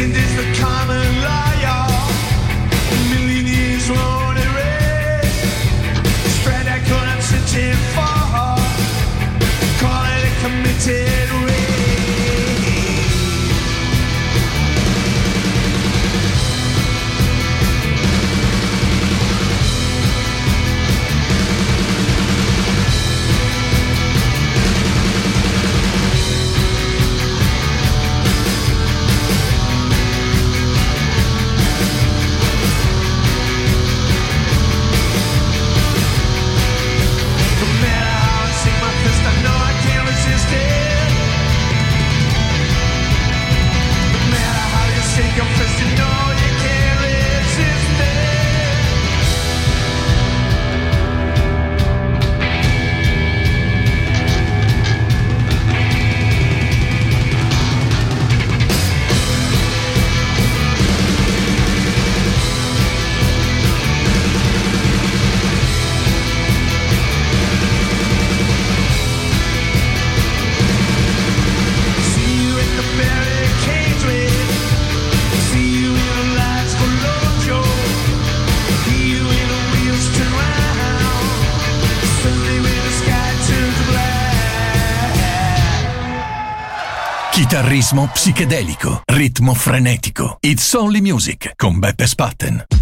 Sin is the common life. ritmo psichedelico, ritmo frenetico. It's Only Music con Beppe Spatten.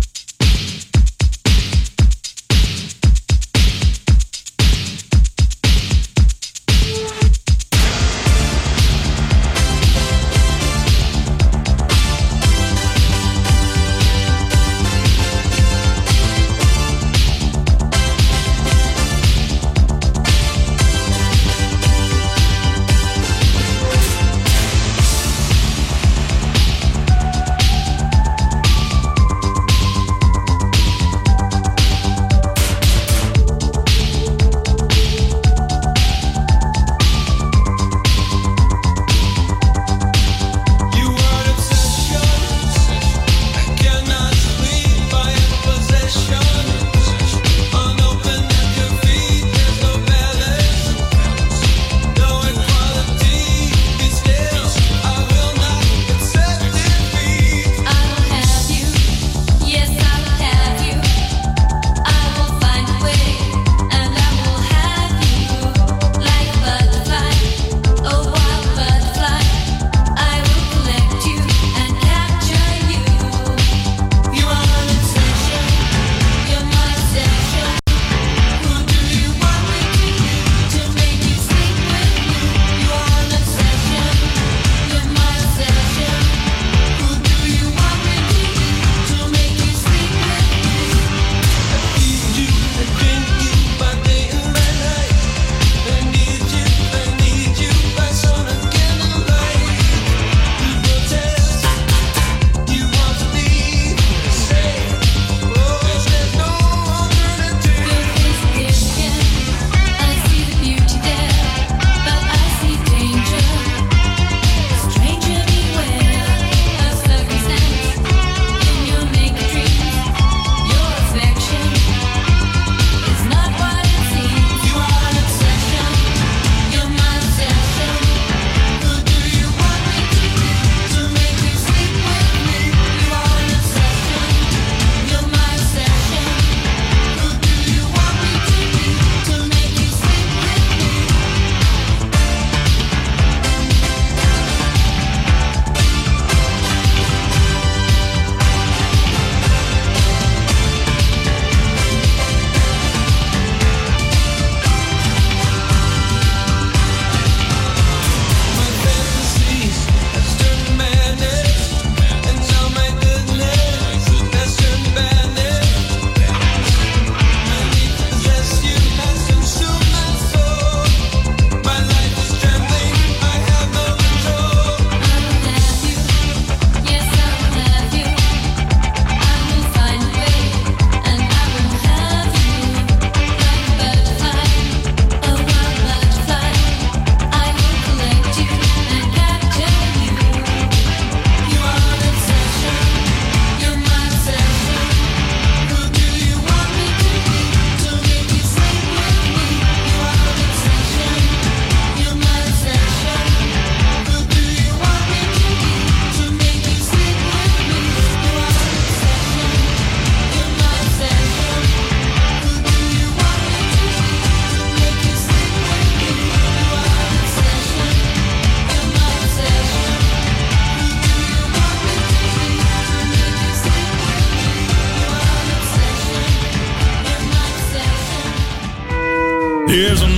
There's a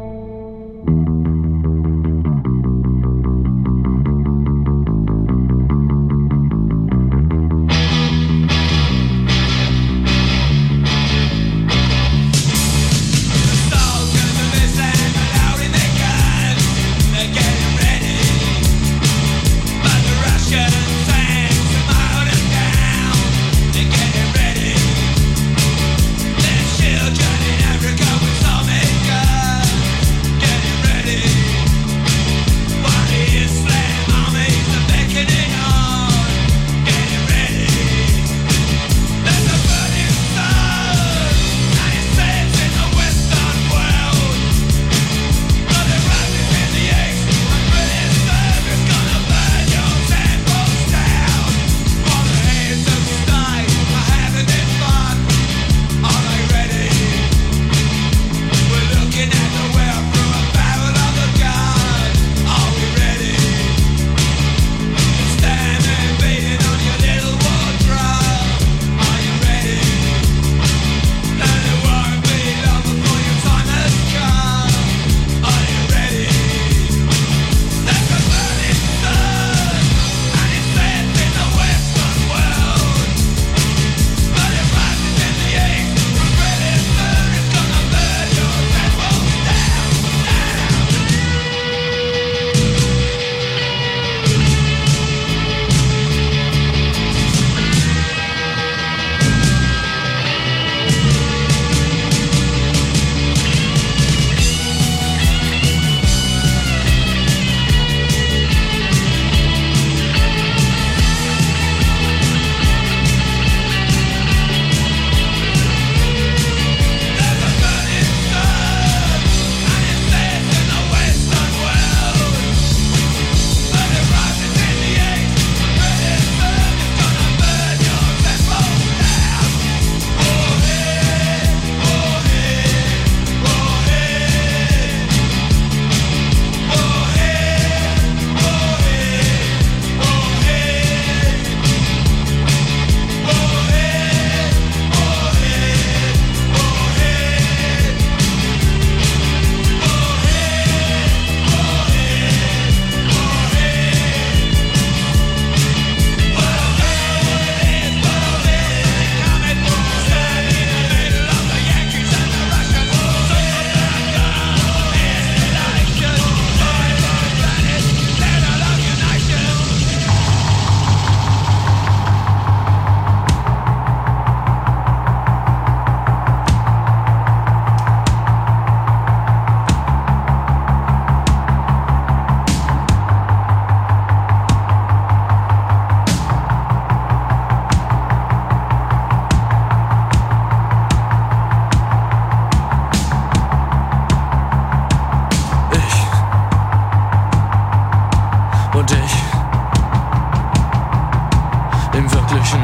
glücklichen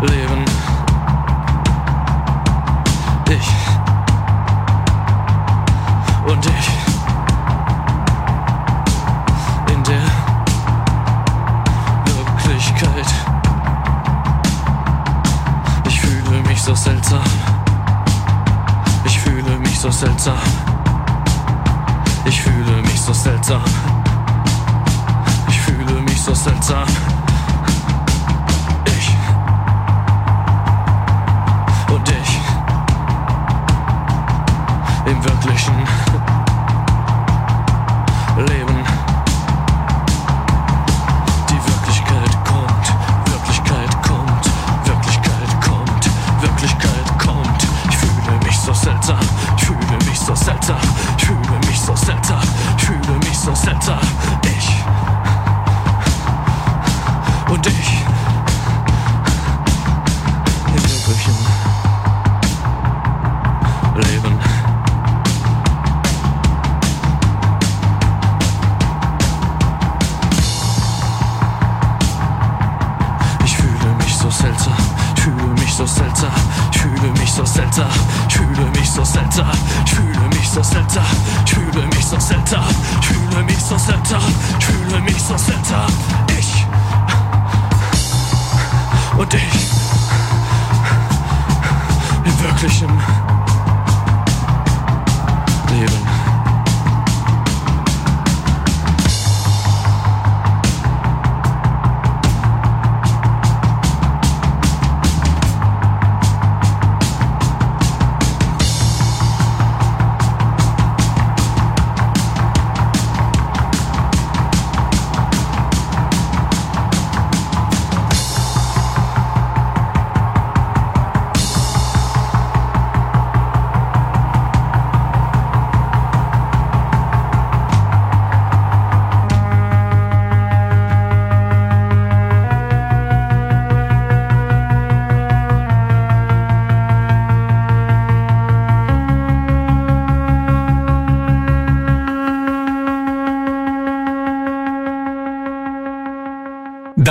Leben. Ich und ich in der Wirklichkeit. Ich fühle mich so seltsam. Ich fühle mich so seltsam. Ich fühle mich so seltsam. sense I'm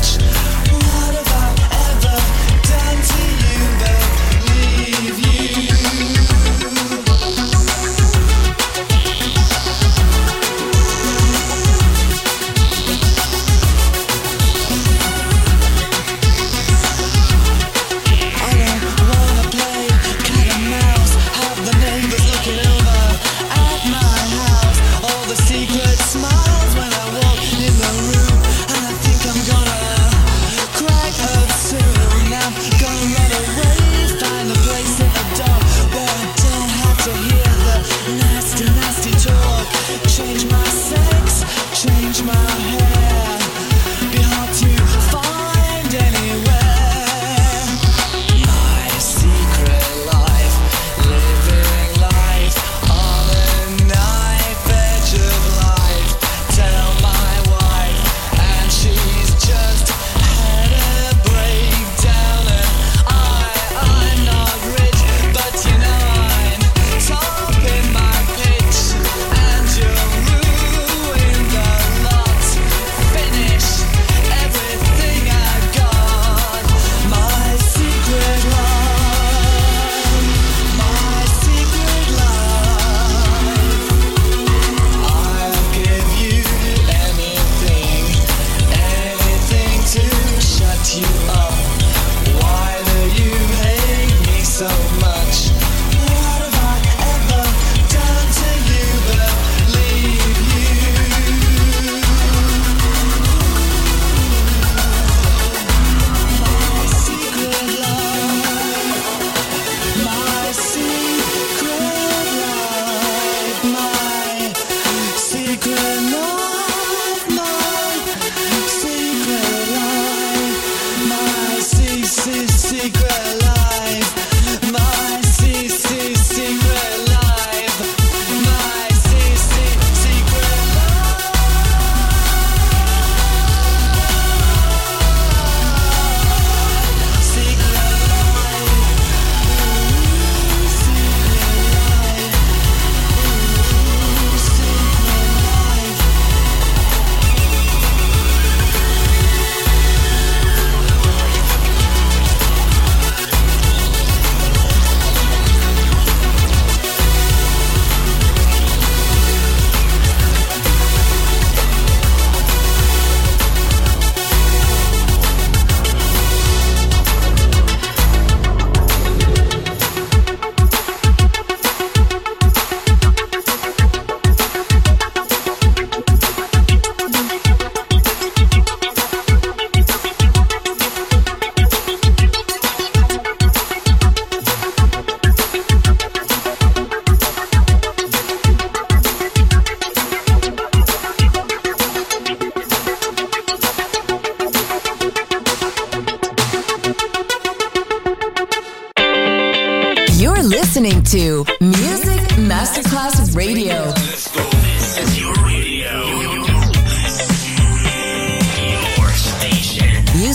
touch.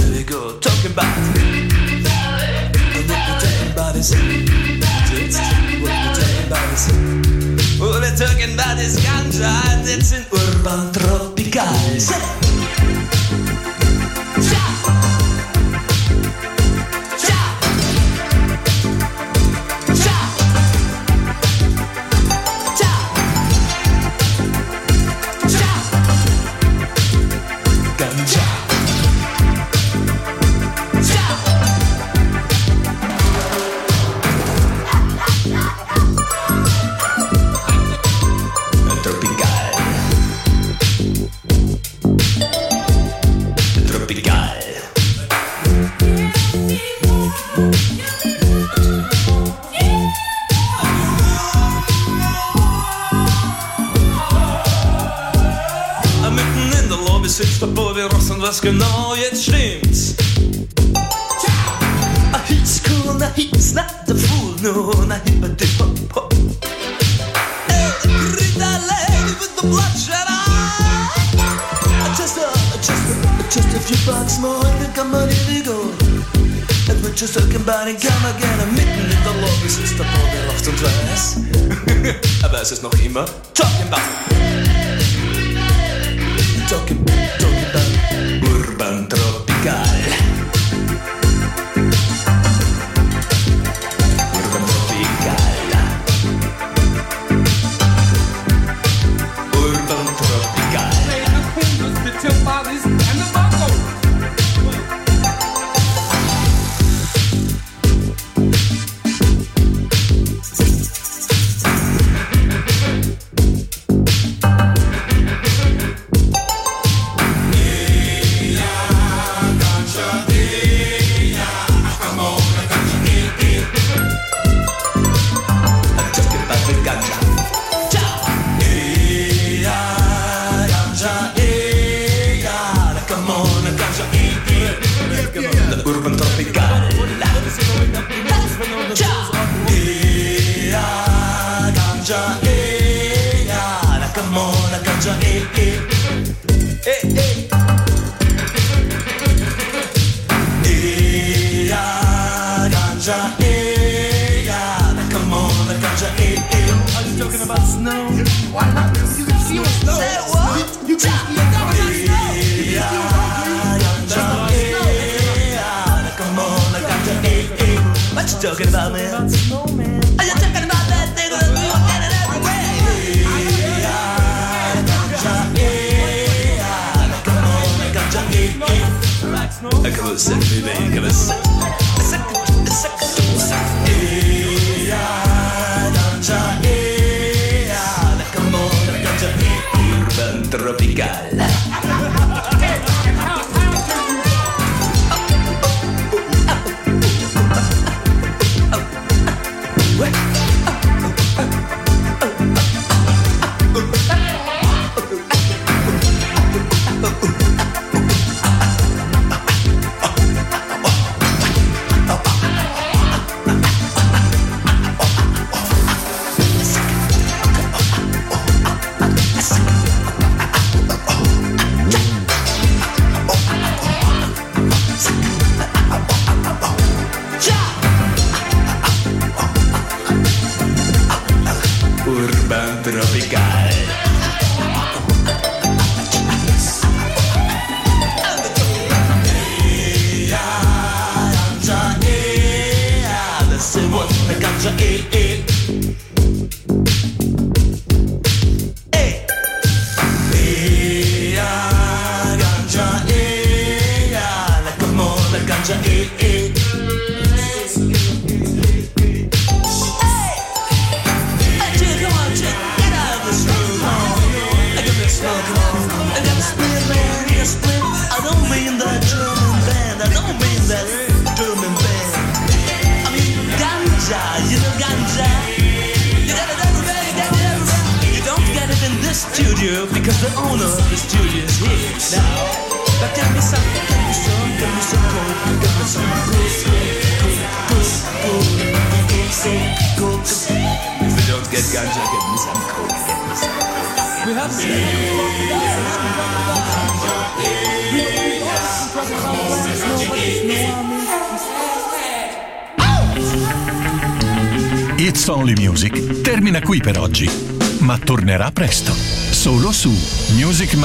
Dirty girl talking about Dirty bodies Dirty bodies We're talking about these ganja Dancing urban tropicales ist es noch immer.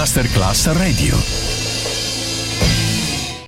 Masterclass Radio.